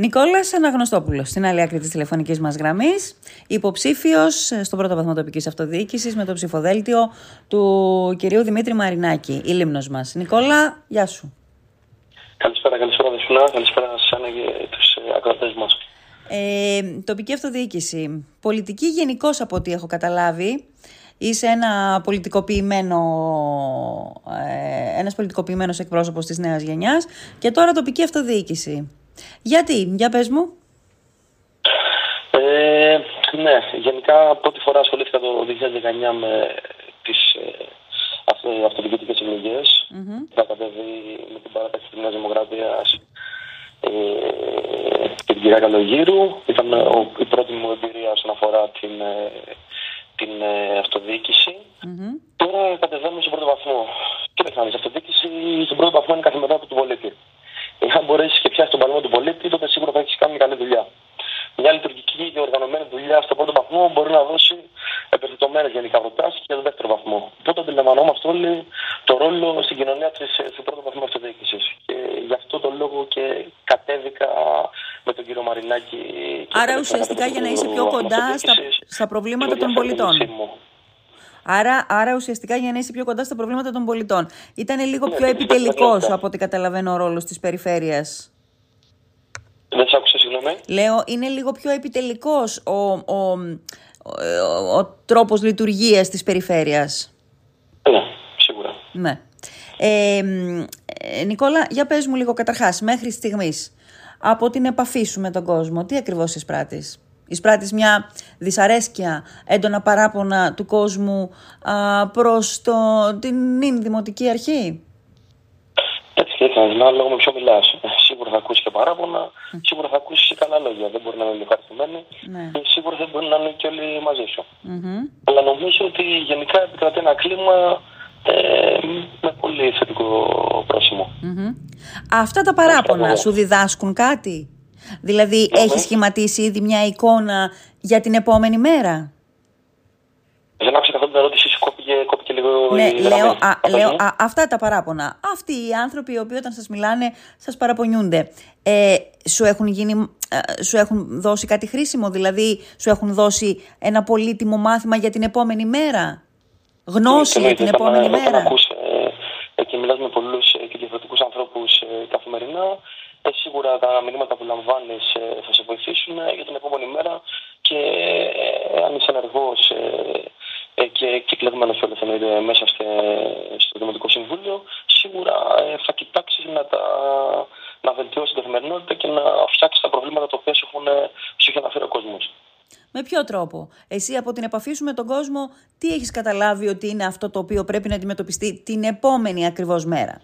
Νικόλας Αναγνωστόπουλος, στην άλλη άκρη της τηλεφωνικής μας γραμμής, υποψήφιος στον πρώτο βαθμό τοπικής αυτοδιοίκησης με το ψηφοδέλτιο του κυρίου Δημήτρη Μαρινάκη, η λίμνος μας. Νικόλα, γεια σου. Καλησπέρα, καλησπέρα Δεσπινά, καλησπέρα σε εσένα και τους ε, ακροατές μας. Ε, τοπική αυτοδιοίκηση. Πολιτική γενικώ από ό,τι έχω καταλάβει. Είσαι ένα πολιτικοποιημένο, ε, ένας πολιτικοποιημένος εκπρόσωπος της νέας γενιάς και τώρα τοπική αυτοδιοίκηση. Γιατί, για πες μου. Ε, ναι, γενικά πρώτη φορά ασχολήθηκα το 2019 με τις ε, αυτοδιοικητικές εκλογές. Mm-hmm. Θα κατέβει με την παράταξη της Νέας Δημοκρατίας ε, και την κυρία Καλογύρου. Ήταν ο, η πρώτη μου εμπειρία όσον αφορά την, ε, την ε, αυτοδιοίκηση. Mm-hmm. Τώρα κατεβαίνουμε στον πρώτο βαθμό. Και δεν κάνεις αυτοδιοίκηση στον πρώτο βαθμό είναι καθημερινότητα του πολίτη. Τον παλμό του πολίτη, τότε σίγουρα θα έχεις κάνει καλή δουλειά. Μια λειτουργική και οργανωμένη δουλειά στο πρώτο βαθμό μπορεί να δώσει επεκτετωμένε γενικά προτάσεις και για τον δεύτερο βαθμό. Οπότε αντιλαμβανόμαστε όλοι το ρόλο στην κοινωνία της του πρώτου βαθμού αυτοδιοίκησης. Και γι' αυτό το λόγο και κατέβηκα με τον κύριο Μαρινάκη. Άρα ουσιαστικά για να είσαι πιο κοντά στα, στα προβλήματα των πολιτών. Άρα, άρα ουσιαστικά για να είσαι πιο κοντά στα προβλήματα των πολιτών. Ήταν λίγο ναι, πιο επιτελικός από ό,τι καταλαβαίνω ο ρόλος της περιφέρειας. Δεν σ' άκουσα, συγγνώμη. Λέω, είναι λίγο πιο επιτελικό ο, ο, ο, ο τρόπο λειτουργία τη περιφέρεια. Ναι, σίγουρα. Ναι. Ε, Νικόλα, για πες μου λίγο καταρχάς, μέχρι στιγμής, από την επαφή σου με τον κόσμο, τι ακριβώς εισπράττεις εισπράττεις μια δυσαρέσκεια, έντονα παράπονα του κόσμου α, προς το, την δημοτική αρχή. Έτσι και έτσι, να λόγω με ποιο μιλά. Σίγουρα θα ακούσει και παράπονα, σίγουρα θα ακούσει και καλά λόγια. Δεν μπορεί να είναι ευχαριστημένοι ναι. και σίγουρα δεν μπορεί να είναι και όλοι μαζί σου. Mm-hmm. Αλλά νομίζω ότι γενικά επικρατεί ένα κλίμα ε, με πολύ θετικό πρόσημο. Mm-hmm. Αυτά τα παράπονα σου διδάσκουν κάτι; Δηλαδή, ναι, έχεις ναι. σχηματίσει ήδη μια εικόνα για την επόμενη μέρα; Δεν άκουσα καθόλου την ερώτηση, κόπηκε, κόπηκε λίγο. Ναι, η λέω, α, λέω α, αυτά τα παράπονα. Αυτοί οι άνθρωποι οι οποίοι όταν σας μιλάνε σας παραπονιούνται. Ε, σου, έχουν γίνει, ε, σου έχουν δώσει κάτι χρήσιμο, δηλαδή σου έχουν δώσει ένα πολύτιμο μάθημα για την επόμενη μέρα; Γνώση για την επόμενη μέρα; Ακούς, ε, και μιλάς με πολλούς ε, και διαφορετικούς ανθρώπους ε, καθημερινά ε, σίγουρα τα μηνύματα που λαμβάνεις ε, θα σε βοηθήσουν για την επόμενη μέρα και ε, αν είσαι ενεργός και κυκλευμένος όλα μέσα στο Δημοτικό Συμβούλιο, σίγουρα θα κοιτάξεις να, τα, να βελτιώσεις την καθημερινότητα και να φτιάξεις τα προβλήματα τα οποία σου, έχουν, σου έχει αναφέρει ο κόσμος. Με ποιο τρόπο; Εσύ από την επαφή σου με τον κόσμο, τι έχεις καταλάβει ότι είναι αυτό το οποίο πρέπει να αντιμετωπιστεί την επόμενη ακριβώς μέρα;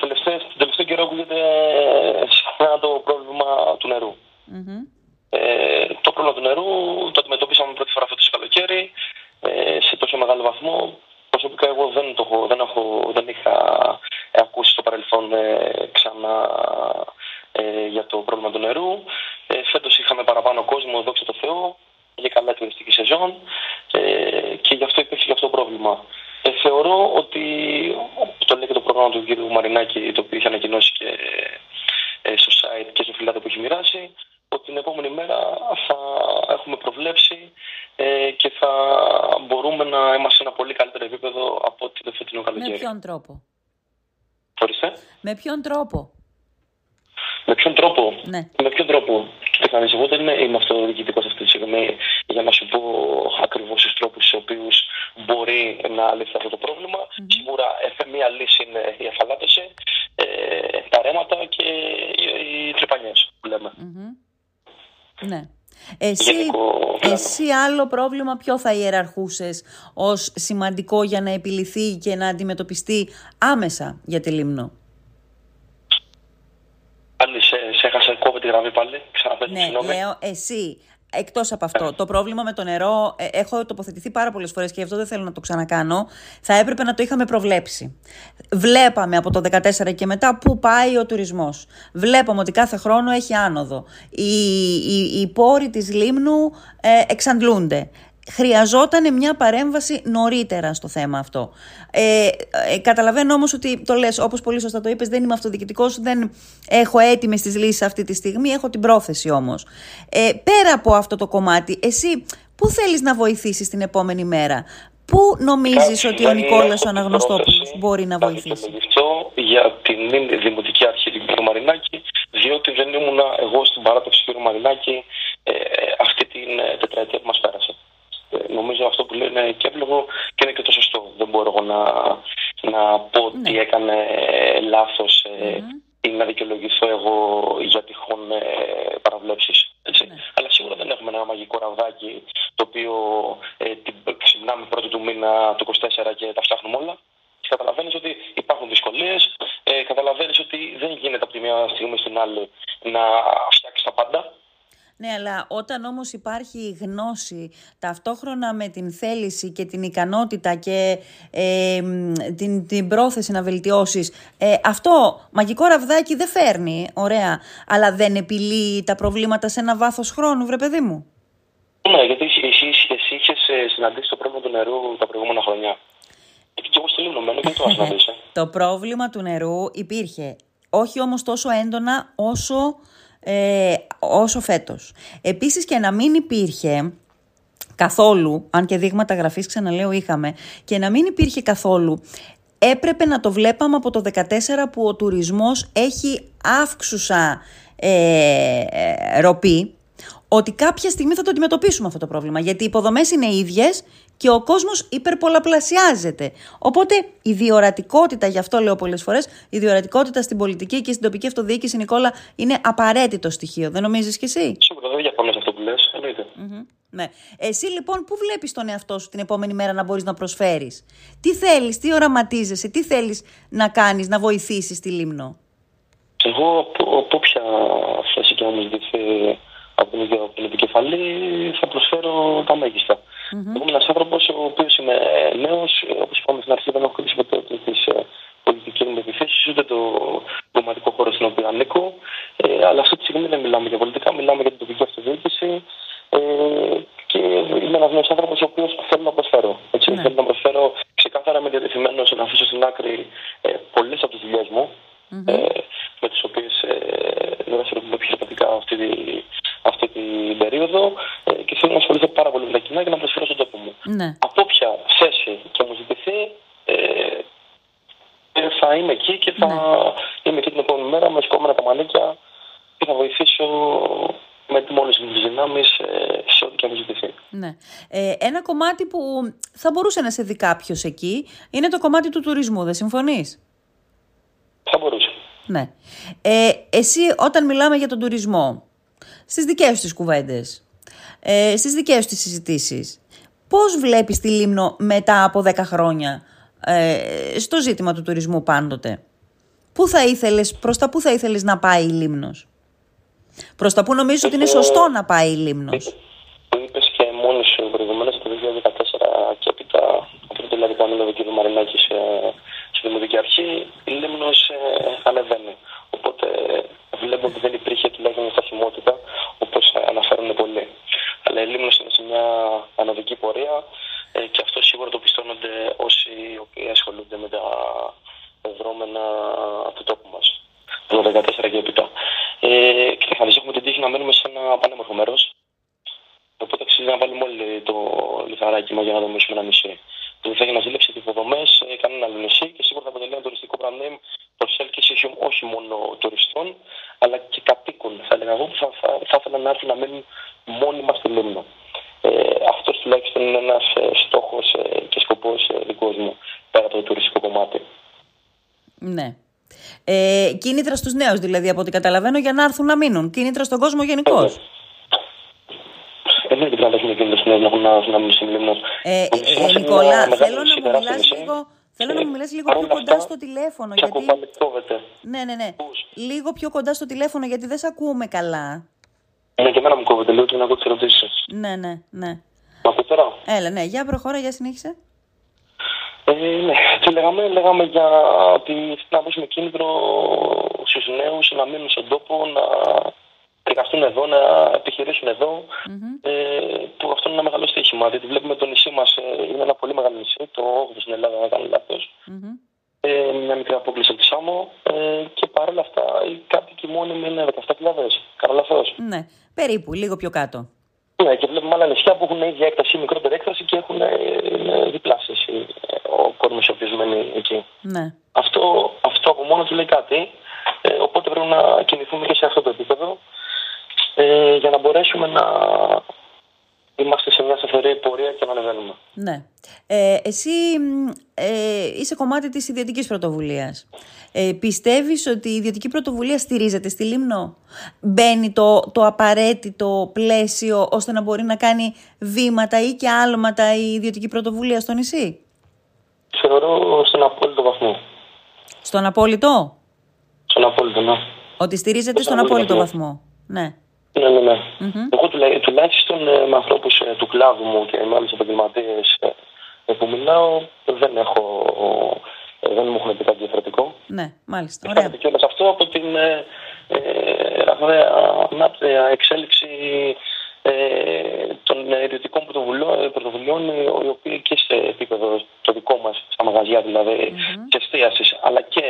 τελευταίο, τελευταίο καιρό ακούγεται συχνά το πρόβλημα του νερου Ε, το πρόβλημα του νερού το αντιμετωπίσαμε πρώτη φορά αυτό το καλοκαίρι ε, σε τόσο μεγάλο βαθμό. Προσωπικά εγώ δεν, το έχω, δεν, έχω, δεν είχα ακούσει στο παρελθόν ε, ξανά ε, για το πρόβλημα του νερού. Ε, φέτος είχαμε παραπάνω κόσμο, δόξα τω Θεώ, για καλά τουριστική σεζόν ε, και γι' αυτό υπήρχε και αυτό το πρόβλημα. Ε, θεωρώ ότι το λέει και το πρόγραμμα του κ. Μαρινάκη, το οποίο είχε ανακοινώσει και ε, στο site και στο φυλάδιο που έχει μοιράσει, ότι την επόμενη μέρα θα έχουμε προβλέψει ε, και θα μπορούμε να είμαστε σε ένα πολύ καλύτερο επίπεδο από ότι το φετινό καλοκαίρι. Με ποιον τρόπο; Ορίστε. Με ποιον τρόπο; Με ποιον τρόπο; Ναι. Με ποιον τρόπο; Κοιτάξτε, εγώ δεν είμαι αυτοδιοικητικός αυτή τη στιγμή για να σου πω ακριβώς τους τρόπους στους οποίους μπορεί να λύσει αυτό το πρόβλημα. Mm-hmm. Σίγουρα ε, μία λύση είναι η αφαλάτωση, ε, τα ρέματα και οι, οι τρυπανιές που λέμε. Mm-hmm. Ναι. Εσύ, εσύ άλλο πρόβλημα ποιο θα ιεραρχούσες ως σημαντικό για να επιληθεί και να αντιμετωπιστεί άμεσα για τη Λίμνο; Πάλι σε, σε έχασα κόβε τη γραμμή πάλι. ναι, λέω εσύ Εκτός από αυτό, το πρόβλημα με το νερό, ε, έχω τοποθετηθεί πάρα πολλές φορές και γι' αυτό δεν θέλω να το ξανακάνω, θα έπρεπε να το είχαμε προβλέψει. Βλέπαμε από το 2014 και μετά πού πάει ο τουρισμός. Βλέπαμε ότι κάθε χρόνο έχει άνοδο. Οι, οι, οι πόροι της Λίμνου ε, εξαντλούνται. Χρειαζόταν μια παρέμβαση νωρίτερα στο θέμα αυτό. Ε, ε, καταλαβαίνω όμως ότι το λες, όπως πολύ σωστά το είπες, δεν είμαι αυτοδικητικός, δεν έχω έτοιμες τις λύσεις αυτή τη στιγμή, έχω την πρόθεση όμως. Ε, πέρα από αυτό το κομμάτι, εσύ πού θέλεις να βοηθήσεις την επόμενη μέρα, Πού νομίζεις ότι ο Νικόλας ο Αναγνωστόπουλος μπορεί να βοηθήσει; για την Δημοτική Αρχή του κ. Μαρινάκη, διότι δεν ήμουν εγώ στην παράταξη του κ. Μαρινάκη ε, αυτή την τετραετία που μας πέρασε. Ε, νομίζω αυτό που λένε και εύλογο και είναι και το σωστό. Δεν μπορώ εγώ να, να πω ναι. ότι έκανε λάθος ε, ή να δικαιολογηθώ εγώ για τυχόν ε, παραβλέψεις. Ναι. Αλλά σίγουρα δεν έχουμε ένα μαγικό ραβδάκι το οποίο ε, ξυπνάμε πρώτη του μήνα του 24 και τα φτιάχνουμε όλα. Καταλαβαίνεις ότι υπάρχουν δυσκολίες. Ε, Καταλαβαίνεις ότι δεν γίνεται από τη μία στιγμή στην άλλη να φτιάξεις τα πάντα. Ναι, αλλά όταν όμως υπάρχει γνώση ταυτόχρονα με την θέληση και την ικανότητα και ε, την, την πρόθεση να βελτιώσεις, ε, αυτό μαγικό ραβδάκι δεν φέρνει, ωραία, αλλά δεν επιλύει τα προβλήματα σε ένα βάθος χρόνου, βρε παιδί μου. Ναι, γιατί εσύ, εσύ, εσύ είχες συναντήσει το πρόβλημα του νερού τα προηγούμενα χρόνια. Και εγώ στο Λίμνο και το συναντήσει. το πρόβλημα του νερού υπήρχε. Όχι όμως τόσο έντονα όσο ε, όσο φέτος. Επίσης και να μην υπήρχε καθόλου, αν και δείγματα γραφής ξαναλέω είχαμε, και να μην υπήρχε καθόλου, έπρεπε να το βλέπαμε από το 2014 που ο τουρισμός έχει αύξουσα ε, ε, ροπή, ότι κάποια στιγμή θα το αντιμετωπίσουμε αυτό το πρόβλημα. Γιατί οι υποδομές είναι ίδιες και ο κόσμος υπερπολαπλασιάζεται. Οπότε η διορατικότητα, γι' αυτό λέω πολλές φορές, η διορατικότητα στην πολιτική και στην τοπική αυτοδιοίκηση, Νικόλα, είναι απαραίτητο στοιχείο. Δεν νομίζεις κι εσύ; Σίγουρα δεν διαφωνώ σε αυτό που λες, εννοείται. Ναι. Εσύ λοιπόν πού βλέπεις τον εαυτό σου την επόμενη μέρα να μπορείς να προσφέρεις; Τι θέλεις, τι οραματίζεσαι, τι θέλεις να κάνεις, να βοηθήσεις τη Λίμνο; Εγώ από όποια θέση και να μου ζητηθεί από την επικεφαλή θα προσφέρω τα μέγιστα. Mm-hmm. Εγώ είμαι ένας άνθρωπος ο οποίος είμαι νέος, όπως είπαμε στην αρχή, δεν έχω χρήσει ποτέ τις ε, πολιτικές μου επιθέσεις, ούτε το κομματικό χώρο στην οποία ανήκω. Ε, αλλά αυτή τη στιγμή δεν μιλάμε για πολιτικά, μιλάμε για την τοπική αυτοδιοίκηση. Ε, και είμαι ένας νέος άνθρωπος ο οποίος θέλω να προσφέρω. Έτσι, ναι. Θέλω να προσφέρω ξεκάθαρα είμαι διατεθειμένο να αφήσω στην άκρη ε, πολλές από τις δουλειές μου, mm-hmm. ε, πολύ με τα κοινά και να προσφέρω στον τόπο μου. Ναι. Από όποια θέση και μου ζητηθεί, ε, ε, θα είμαι εκεί και θα ναι. είμαι εκεί την επόμενη μέρα με σκόμενα τα μανίκια και θα βοηθήσω με όλε τις δυνάμεις ε, σε ό,τι και αν ζητηθεί. Ναι. Ε, ένα κομμάτι που θα μπορούσε να σε δει κάποιος εκεί είναι το κομμάτι του τουρισμού, δεν συμφωνείς; Θα μπορούσε. Ναι. Ε, εσύ όταν μιλάμε για τον τουρισμό, στις δικές σου τις κουβέντες, ε, στις δικές σου τις συζητήσεις. Πώς βλέπεις τη Λίμνο μετά από 10 χρόνια ε, στο ζήτημα του τουρισμού πάντοτε; Πού θα ήθελες, προς τα πού θα ήθελες να πάει η Λίμνος; Προς τα πού νομίζεις ότι είναι σωστό να πάει η Λίμνος; Το είπες και μόνος σου προηγουμένως το 2014 και έπειτα από δηλαδή που ανέλαβε ο κ. Μαρινάκη σε, στη Δημοτική Αρχή η Λίμνος ε, ανεβαίνει. Οπότε βλέπω ότι δεν υπήρχε τουλάχιστον στασιμότητα όπω αναφέρουν πολλοί. Αλλά η Λίμνος είναι σε μια ανωδική πορεία ε, και αυτό σίγουρα το πιστώνονται όσοι οι οποίοι ασχολούνται με τα δρόμενα του τόπου μας. Το 2014 και έπειτα. Ε, και θα έχουμε την τύχη να μένουμε σε ένα πανέμορφο μέρος. Οπότε αξίζει να βάλουμε όλοι το λιθαράκι μας για να δομήσουμε ένα νησί. Το θα έχει να ζήλεψει υποδομές, ε, κανένα άλλο νησί και σίγουρα θα αποτελεί ένα τουριστικό brand προσέλκυση όχι μόνο τουριστών, αλλά και κατοίκων. Θα έλεγα εγώ που θα, θα, θα ήθελα να έρθουν να μείνουν μόνιμα στη Λίμνο. Ε, Αυτός τουλάχιστον είναι ένας ε, στόχος ε, και σκοπός ε, δικό μου πέρα από το τουριστικό κομμάτι. Ναι. Ε, κίνητρα στους νέους, δηλαδή, από ό,τι καταλαβαίνω, για να έρθουν να μείνουν. Κίνητρα στον κόσμο γενικώς. Ε, δεν είναι πρέπει να έχουμε κίνητρα στους νέους να έχουν να μείνουν στη Λίμνο. Ε, ε, Νικόλα, θέλω να μου μιλάς λίγο Θέλω να μου μιλάς λίγο πιο κοντά στο τηλέφωνο. Γιατί... Ναι, ναι, ναι. Λίγο πιο κοντά στο τηλέφωνο γιατί δεν σε ακούμε καλά. Ναι, και εμένα μου κόβεται λίγο και να ακούω τις ερωτήσεις Ναι, ναι, ναι. Μα ακούω τώρα; Έλα, ναι, για προχώρα, για συνέχισε. Ε, ναι, τι λέγαμε, λέγαμε για ότι να δώσουμε κίνητρο στους νέους να μείνουν στον τόπο, να εργαστούν εδώ, να επιχειρήσουν εδώ, ε, που αυτό είναι ένα μεγάλο στοίχημα. Διότι βλέπουμε το νησί μας ε, είναι ένα πολύ μεγάλο νησί, το 8ο στην Ελλάδα, αν δεν κάνω λάθος. Ε, μια μικρή απόκληση από τη Σάμο ε, και παρόλα αυτά οι κάτοικοι μόνιμοι είναι 17.000. Κάνω λάθος. Ναι, περίπου, λίγο πιο κάτω. Ναι, και βλέπουμε άλλα νησιά που έχουν ίδια έκταση ή μικρότερη έκταση και έχουν διπλάσια ο κόσμος ο οποίος μένει εκεί. Ναι. Αυτό, αυτό από μόνο του λέει κάτι. Ε, οπότε πρέπει να κινηθούμε και σε αυτό το επίπεδο ε, για να μπορέσουμε να είμαστε σε μια σταθερή πορεία και να ανεβαίνουμε. Ναι. Ε, εσύ ε, είσαι κομμάτι της ιδιωτικής πρωτοβουλίας. Ε, πιστεύεις ότι η ιδιωτική πρωτοβουλία στηρίζεται στη Λίμνο; Μπαίνει το, το απαραίτητο πλαίσιο ώστε να μπορεί να κάνει βήματα ή και άλματα η ιδιωτική πρωτοβουλία στο νησί; Θεωρώ στον απόλυτο βαθμό. Στον απόλυτο; Στον απόλυτο, ναι. Ότι στηρίζεται στον, απόλυτο βαθμό. Ναι. Ναι, ναι, ναι. Mm-hmm. Εγώ τουλάχιστον ε, με ανθρώπους ε, του κλάδου μου και με άλλους επαγγελματίες ε, που μιλάω δεν έχω. Δεν μου έχουν πει κάτι διαφορετικό. Ναι, μάλιστα. Ωραία. Και όλο αυτό από την ε, ε, εξέλιξη ε, των ιδιωτικών πρωτοβουλειών, οι οποίοι και σε επίπεδο το δικό μας, στα μαγαζιά δηλαδή, mm-hmm. τη εστίασης, αλλά και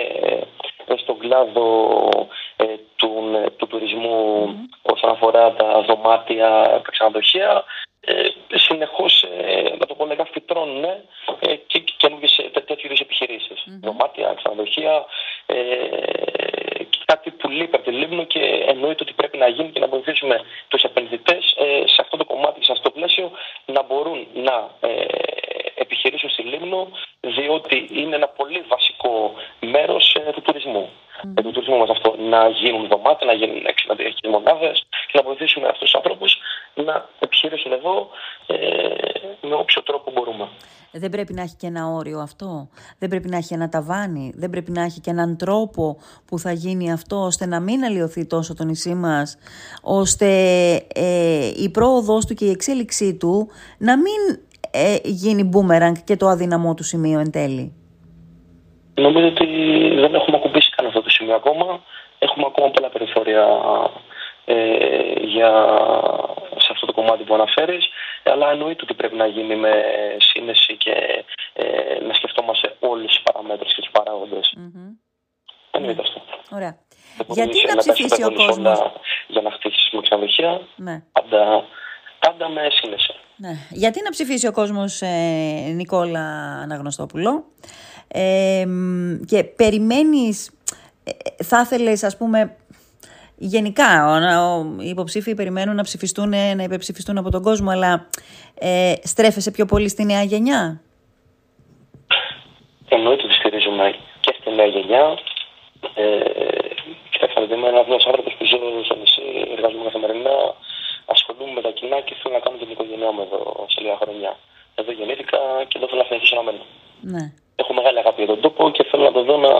στον κλάδο ε, του, του τουρισμού mm-hmm. Όσον αφορά τα δωμάτια, τα ξενοδοχεία, ε, συνεχώς, ε, να το πω λέγα, φυτρώνουν ε, και καινούργιες τέτοιου είδους επιχειρήσεις. Mm-hmm. Δωμάτια, ξενοδοχεία, ε, κάτι που λείπει από τη Λίμνο και εννοείται ότι πρέπει να γίνει και να βοηθήσουμε τους επενδυτές ε, σε αυτό το κομμάτι, σε αυτό το πλαίσιο, να μπορούν να ε, επιχειρήσουν στη Λίμνο, διότι είναι ένα πολύ βασικό μέρος ε, του τουρισμού. Mm. του τουρισμού μας αυτό να γίνουν δωμάτια, να γίνουν εξωτερικέ μονάδες και να βοηθήσουμε αυτούς τους ανθρώπους να επιχειρήσουν εδώ ε, με όποιο τρόπο μπορούμε. Δεν πρέπει να έχει και ένα όριο αυτό. Δεν πρέπει να έχει ένα ταβάνι. Δεν πρέπει να έχει και έναν τρόπο που θα γίνει αυτό ώστε να μην αλλοιωθεί τόσο το νησί μας, ώστε ε, η πρόοδό του και η εξέλιξή του να μην ε, γίνει boomerang και το αδύναμό του σημείο εν τέλει. Νομίζω ότι δεν έχουμε ακουμπήσει καν αυτό το σημείο ακόμα. Έχουμε ακόμα πολλά περιθώρια ε, για, σε αυτό το κομμάτι που αναφέρεις αλλά εννοείται ότι πρέπει να γίνει με σύνεση και ε, να σκεφτόμαστε όλες τις παραμέτρους και τους παράγοντες. Mm-hmm. Εννοείται αυτό. Ωραία. Γιατί να ψηφίσει ο κόσμος; Για να χτίσει με ξενοδοχεία. Ναι. Πάντα, πάντα με σύνεση. Ναι. Γιατί να ψηφίσει ο κόσμος ε, Νικόλα Αναγνωστόπουλο; Ε, και περιμένεις, ε, θα ήθελες ας πούμε γενικά οι υποψήφοι περιμένουν να ψηφιστούν, να υπερψηφιστούν από τον κόσμο, αλλά ε, στρέφεσαι πιο πολύ στη νέα γενιά; Εννοείται ότι στηρίζουμε και στη νέα γενιά. Ε, κοιτάξτε, είμαι ένα άνθρωπος που ζω στο νησί, εργάζομαι καθημερινά, ασχολούμαι με τα κοινά και θέλω να κάνω την οικογένειά μου εδώ σε λίγα χρόνια. Εδώ γεννήθηκα και εδώ θέλω να συνεχίσω να μένω. Ναι. Έχω μεγάλη αγάπη για τον τόπο και θέλω να το δω να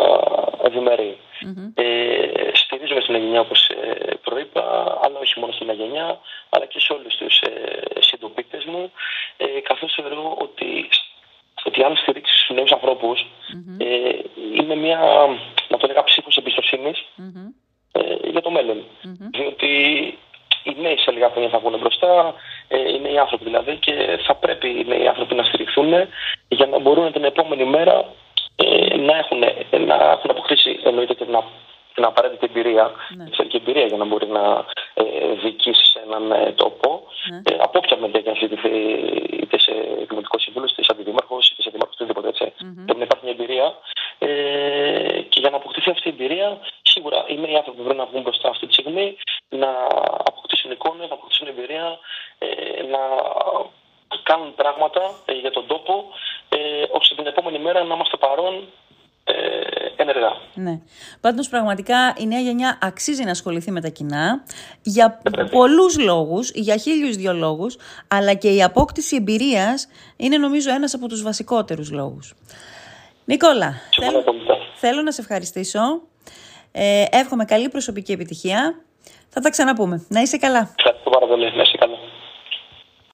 ευημερεί. Mm-hmm. Ε, στηρίζουμε στην γενιά όπως ε, προείπα, αλλά όχι μόνο στην γενιά, αλλά και σε όλους τους ε, συντοπίτες μου, ε, καθώς θεωρώ ότι, ότι αν στηρίξεις τους νέους ανθρώπους, mm-hmm. ε, είναι μια, να το λέγα, ψήφο εμπιστοσύνης mm-hmm. ε, για το μέλλον. Διότι οι νέοι σε λίγα χρόνια θα βγουν μπροστά, ε, οι νέοι άνθρωποι δηλαδή, και θα πρέπει οι νέοι άνθρωποι να στηριχθούν για να μπορούν την επόμενη μέρα ε, να, έχουν, να έχουν αποκτήσει εννοείται και να την απαραίτητη εμπειρία, ναι. και εμπειρία για να μπορεί να ε, διοικήσει σε έναν ε, τόπο. Ναι. Ε, από όποια μεριά και να συζητηθεί, είτε σε δημοτικό σύμβουλο, είτε σε αντιδήμαρχος, είτε σε δημάρχο, οτιδήποτε έτσι. Mm-hmm. Πρέπει να υπάρχει μια εμπειρία. Ε, και για να αποκτήσει αυτή η εμπειρία, σίγουρα οι νέοι άνθρωποι πρέπει να βγουν μπροστά αυτή τη στιγμή, να αποκτήσουν εικόνες, να αποκτήσουν εμπειρία, ε, να κάνουν πράγματα ε, για τον τόπο, ε, ώστε την επόμενη μέρα να είμαστε παρόν ε, ενεργά. Ναι. Πάντως πραγματικά η νέα γενιά αξίζει να ασχοληθεί με τα κοινά για πολλούς λόγους, για χίλιους δυο λόγους, αλλά και η απόκτηση εμπειρίας είναι νομίζω ένας από τους βασικότερους λόγους. Νικόλα, θέλω, θέλω να σε ευχαριστήσω. Ε, εύχομαι καλή προσωπική επιτυχία. Θα τα ξαναπούμε. Να είσαι καλά. Ευχαριστώ πάρα πολύ. Να είσαι καλά.